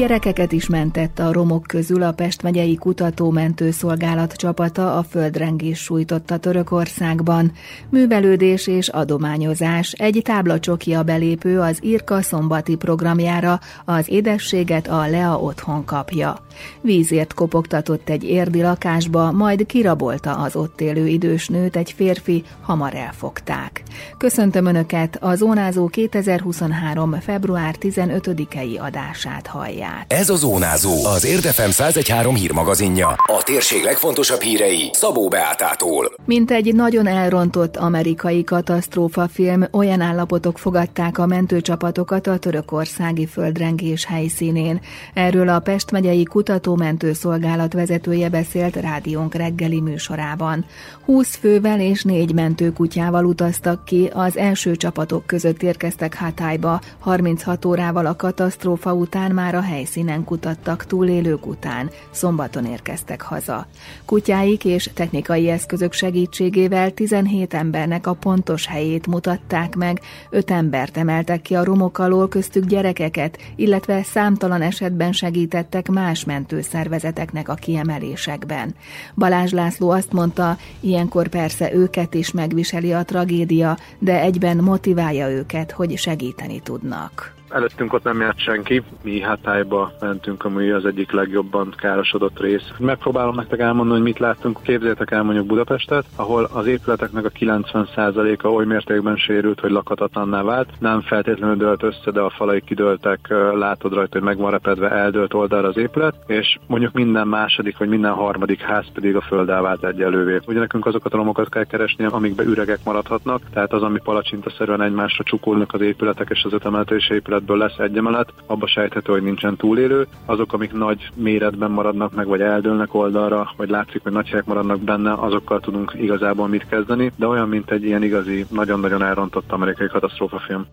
Gyerekeket is mentett a romok közül a Pest megyei kutató-mentő szolgálat csapata a földrengés sújtotta Törökországban. Művelődés és adományozás. Egy táblacsoki a belépő az Irka szombati programjára, az édességet a Lea otthon kapja. Vízért kopogtatott egy érdi lakásba, majd kirabolta az ott élő idős nőt egy férfi, hamar elfogták. Köszöntöm Önöket, a Zónázó 2023. február 15-ei adását hallják hallják. Ez a Zónázó, az Érdefem 1013 hírmagazinja. A térség legfontosabb hírei Szabó Beátától. Mint egy nagyon elrontott amerikai katasztrófafilm, olyan állapotok fogadták a mentőcsapatokat a törökországi földrengés helyszínén. Erről a Pest megyei kutatómentő szolgálat vezetője beszélt rádiónk reggeli műsorában. 20 fővel és négy mentőkutyával utaztak ki, az első csapatok között érkeztek Hatályba, 36 órával a katasztrófa után már a helyszínen kutattak túlélők után, szombaton érkeztek haza. Kutyáik és technikai eszközök segítségével 17 embernek a pontos helyét mutatták meg, öt embert emeltek ki a romok alól, köztük gyerekeket, illetve számtalan esetben segítettek más mentőszervezeteknek a kiemelésekben. Balázs László azt mondta, ilyenkor persze őket is megviseli a tragédia, de egyben motiválja őket, hogy segíteni tudnak. Előttünk ott nem járt senki, mi hátályba mentünk, ami az egyik legjobban károsodott rész. Megpróbálom nektek elmondani, hogy mit láttunk. Képzeljétek el mondjuk Budapestet, ahol az épületeknek a 90%-a oly mértékben sérült, hogy lakhatatlanná vált. Nem feltétlenül dölt össze, de a falai kidőltek, látod rajta, hogy meg repedve, eldőlt oldalra az épület, és mondjuk minden második vagy minden harmadik ház pedig a föld vált egyelővé. Ugye nekünk azokat a romokat kell keresni, amikbe üregek maradhatnak, tehát az, ami palacsintaszerűen egymásra csukulnak az épületek és az ötemeletes épület esetből lesz egy emelet, abba sejthető, hogy nincsen túlélő. Azok, amik nagy méretben maradnak meg, vagy eldőlnek oldalra, vagy látszik, hogy nagy helyek maradnak benne, azokkal tudunk igazából mit kezdeni, de olyan, mint egy ilyen igazi, nagyon-nagyon elrontott amerikai katasztrófafilm.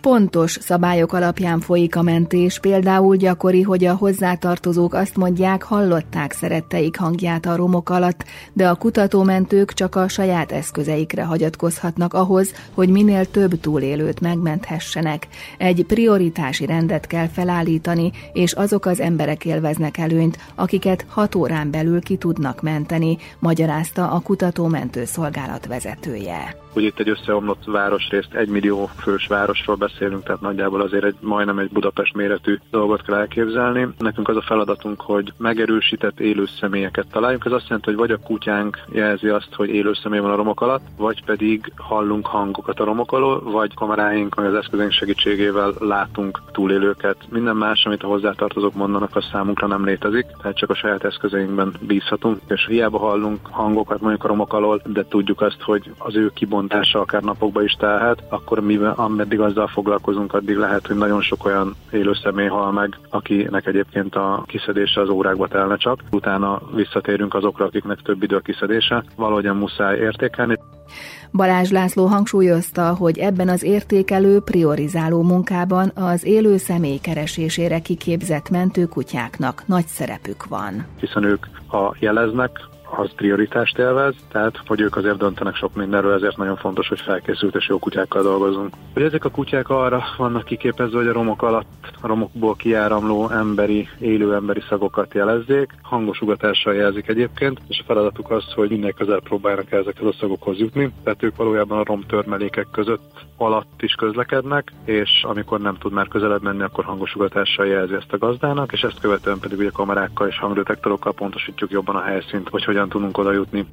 Pontos szabályok alapján folyik a mentés, például gyakori, hogy a hozzátartozók azt mondják, hallották szeretteik hangját a romok alatt, de a kutatómentők csak a saját eszközeikre hagyatkozhatnak ahhoz, hogy minél több túlélőt megmenthessenek. Egy prioritási rendet kell felállítani, és azok az emberek élveznek előnyt, akiket hat órán belül ki tudnak menteni, magyarázta a kutatómentő szolgálat vezetője hogy itt egy összeomlott városrészt, egy millió fős városról beszélünk, tehát nagyjából azért egy majdnem egy Budapest méretű dolgot kell elképzelni. Nekünk az a feladatunk, hogy megerősített élő személyeket találjunk. Ez azt jelenti, hogy vagy a kutyánk jelzi azt, hogy élő személy van a romok alatt, vagy pedig hallunk hangokat a romok alól, vagy kameráink, vagy az eszközeink segítségével látunk túlélőket. Minden más, amit a hozzátartozók mondanak, az számunkra nem létezik, tehát csak a saját eszközeinkben bízhatunk, és hiába hallunk hangokat mondjuk a romok alól, de tudjuk azt, hogy az ő kibon lebontása akár napokba is telhet, akkor mi, ameddig azzal foglalkozunk, addig lehet, hogy nagyon sok olyan élő személy hal meg, akinek egyébként a kiszedése az órákba telne csak. Utána visszatérünk azokra, akiknek több idő a kiszedése. Valahogyan muszáj értékelni. Balázs László hangsúlyozta, hogy ebben az értékelő, priorizáló munkában az élő személy keresésére kiképzett mentőkutyáknak nagy szerepük van. Hiszen ők, ha jeleznek, az prioritást élvez, tehát hogy ők azért döntenek sok mindenről, ezért nagyon fontos, hogy felkészült és jó kutyákkal dolgozunk. Hogy ezek a kutyák arra vannak kiképezve, hogy a romok alatt, a romokból kiáramló emberi, élő emberi szagokat jelezzék, hangos ugatással jelzik egyébként, és a feladatuk az, hogy minél közel próbálnak ezekhez a szagokhoz jutni, tehát ők valójában a romtörmelékek között alatt is közlekednek, és amikor nem tud már közelebb menni, akkor hangos ugatással jelzi ezt a gazdának, és ezt követően pedig ugye kamerákkal és hangdetektorokkal pontosítjuk jobban a helyszínt, hogy hogyan tudunk oda jutni.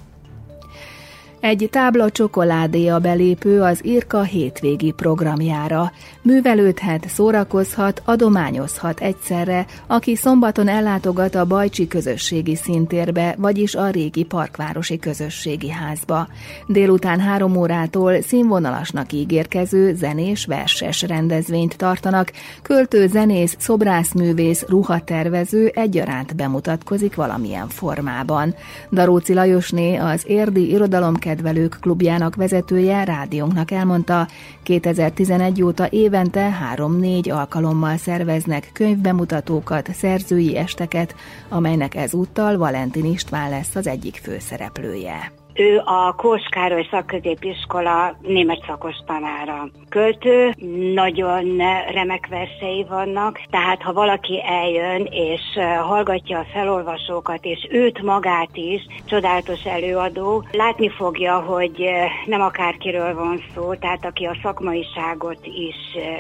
Egy tábla csokoládé a belépő az Irka hétvégi programjára. Művelődhet, szórakozhat, adományozhat egyszerre, aki szombaton ellátogat a Bajcsi közösségi szintérbe, vagyis a régi parkvárosi közösségi házba. Délután három órától színvonalasnak ígérkező zenés verses rendezvényt tartanak, költő, zenész, szobrászművész, ruhatervező egyaránt bemutatkozik valamilyen formában. Daróci Lajosné az érdi irodalom kedvelők klubjának vezetője rádiónknak elmondta, 2011 óta évente három-négy alkalommal szerveznek könyvbemutatókat, szerzői esteket, amelynek ezúttal Valentin István lesz az egyik főszereplője Ő a Kóskároly szakközépiskola német szakos tanára. Költő, nagyon remek versei vannak, tehát ha valaki eljön és hallgatja a felolvasókat, és őt magát is, csodálatos előadó, látni fogja, hogy nem akárkiről van szó, tehát aki a szakmaiságot is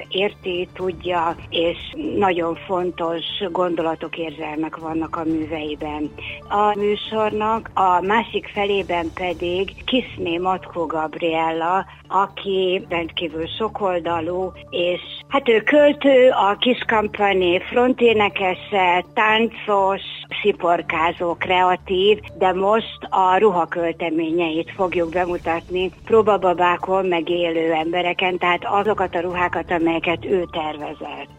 érti, tudja, és nagyon fontos gondolatok, érzelmek vannak a műveiben. A műsornak a másik felében pedig Kiszné Matkó Gabriella, aki rendkívül sokoldalú, és hát ő költő, a kiskampani fronténekese, táncos, sziporkázó, kreatív, de most a ruhakölteményeit fogjuk bemutatni próbababákon megélő embereken, tehát azokat a ruhákat, amelyeket ő tervezett.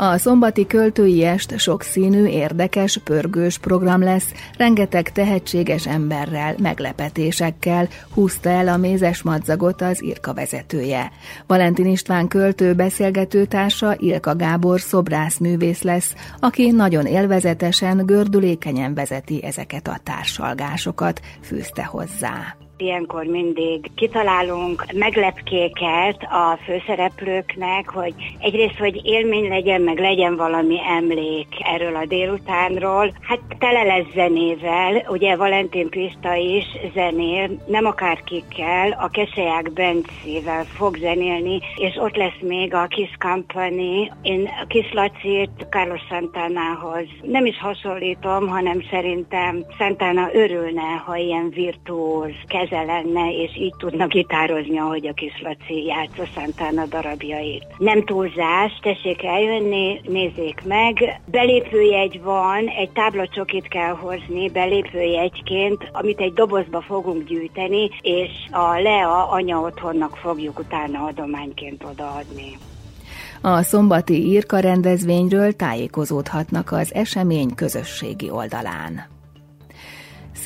A szombati költői est sokszínű, érdekes, pörgős program lesz, rengeteg tehetséges emberrel, meglepetésekkel húzta el a mézes madzagot az Irka vezetője. Valentin István költő beszélgetőtársa Ilka Gábor szobrászművész lesz, aki nagyon élvezetesen, gördülékenyen vezeti ezeket a társalgásokat, fűzte hozzá. Ilyenkor mindig kitalálunk meglepkéket a főszereplőknek, hogy egyrészt, hogy élmény legyen, meg legyen valami emlék erről a délutánról. Hát tele lesz zenével, ugye Valentin Pista is zenél, nem akárkikkel, a Keseják Bencével fog zenélni, és ott lesz még a Kiss Company. Én a Kiss Lacit Carlos Santánához nem is hasonlítom, hanem szerintem Santana örülne, ha ilyen virtuóz keze lenne, és így tudna gitározni, ahogy a kis Laci játsza Santana darabjait. Nem túlzás, tessék eljönni, nézzék meg. Belépőjegy van, egy táblacsokit kell hozni belépőjegyként, amit egy dobozba fogunk gyűjteni, és a Lea anya otthonnak fogjuk utána adományként odaadni. A szombati írka rendezvényről tájékozódhatnak az esemény közösségi oldalán.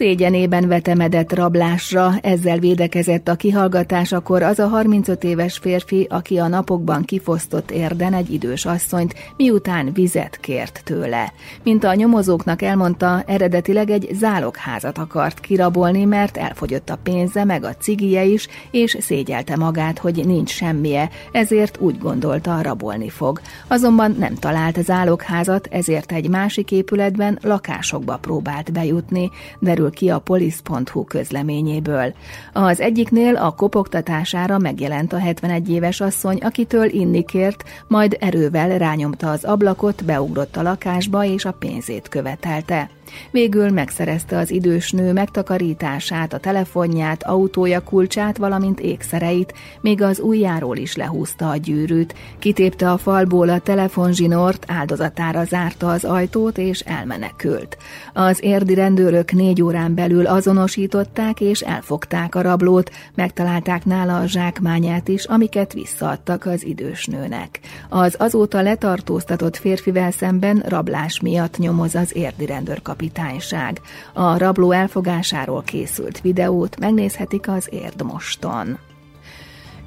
Szégyenében vetemedett rablásra, ezzel védekezett a kihallgatásakor az a 35 éves férfi, aki a napokban kifosztott érden egy idős asszonyt, miután vizet kért tőle. Mint a nyomozóknak elmondta, eredetileg egy zálogházat akart kirabolni, mert elfogyott a pénze, meg a cigije is, és szégyelte magát, hogy nincs semmije, ezért úgy gondolta, rabolni fog. Azonban nem talált zálogházat, ezért egy másik épületben lakásokba próbált bejutni, derül ki a polisz.hu közleményéből. Az egyiknél a kopogtatására megjelent a 71 éves asszony, akitől inni kért, majd erővel rányomta az ablakot, beugrott a lakásba és a pénzét követelte. Végül megszerezte az idős nő megtakarítását, a telefonját, autója kulcsát, valamint ékszereit, még az ujjáról is lehúzta a gyűrűt, kitépte a falból a telefonzsinort, áldozatára zárta az ajtót és elmenekült. Az érdi rendőrök négy órán belül azonosították és elfogták a rablót, megtalálták nála a zsákmányát is, amiket visszaadtak az idős nőnek. Az azóta letartóztatott férfivel szemben rablás miatt nyomoz az érdi rendőrkapitány kapitányság. A rabló elfogásáról készült videót megnézhetik az Érdmoston.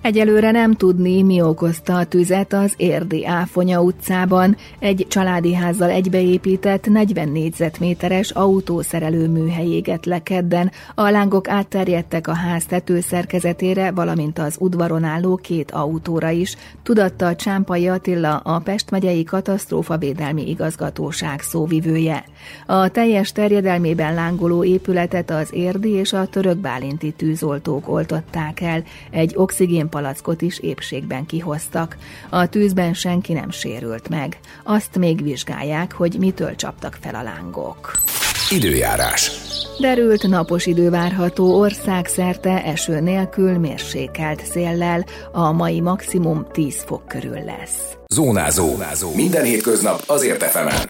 Egyelőre nem tudni, mi okozta a tüzet az Érdi Áfonya utcában. Egy családi házzal egybeépített 40 négyzetméteres autószerelő műhely égett le kedden. A lángok átterjedtek a ház tetőszerkezetére, valamint az udvaron álló két autóra is, tudatta Csámpai Attila, a Pest megyei katasztrófavédelmi igazgatóság szóvivője. A teljes terjedelmében lángoló épületet az érdi és a török bálinti tűzoltók oltották el. Egy oxigén palackot is épségben kihoztak. A tűzben senki nem sérült meg. Azt még vizsgálják, hogy mitől csaptak fel a lángok. Időjárás. Derült napos idő várható országszerte eső nélkül mérsékelt széllel, a mai maximum 10 fok körül lesz. Zónázó. Zónázó. Minden hétköznap azért efemen.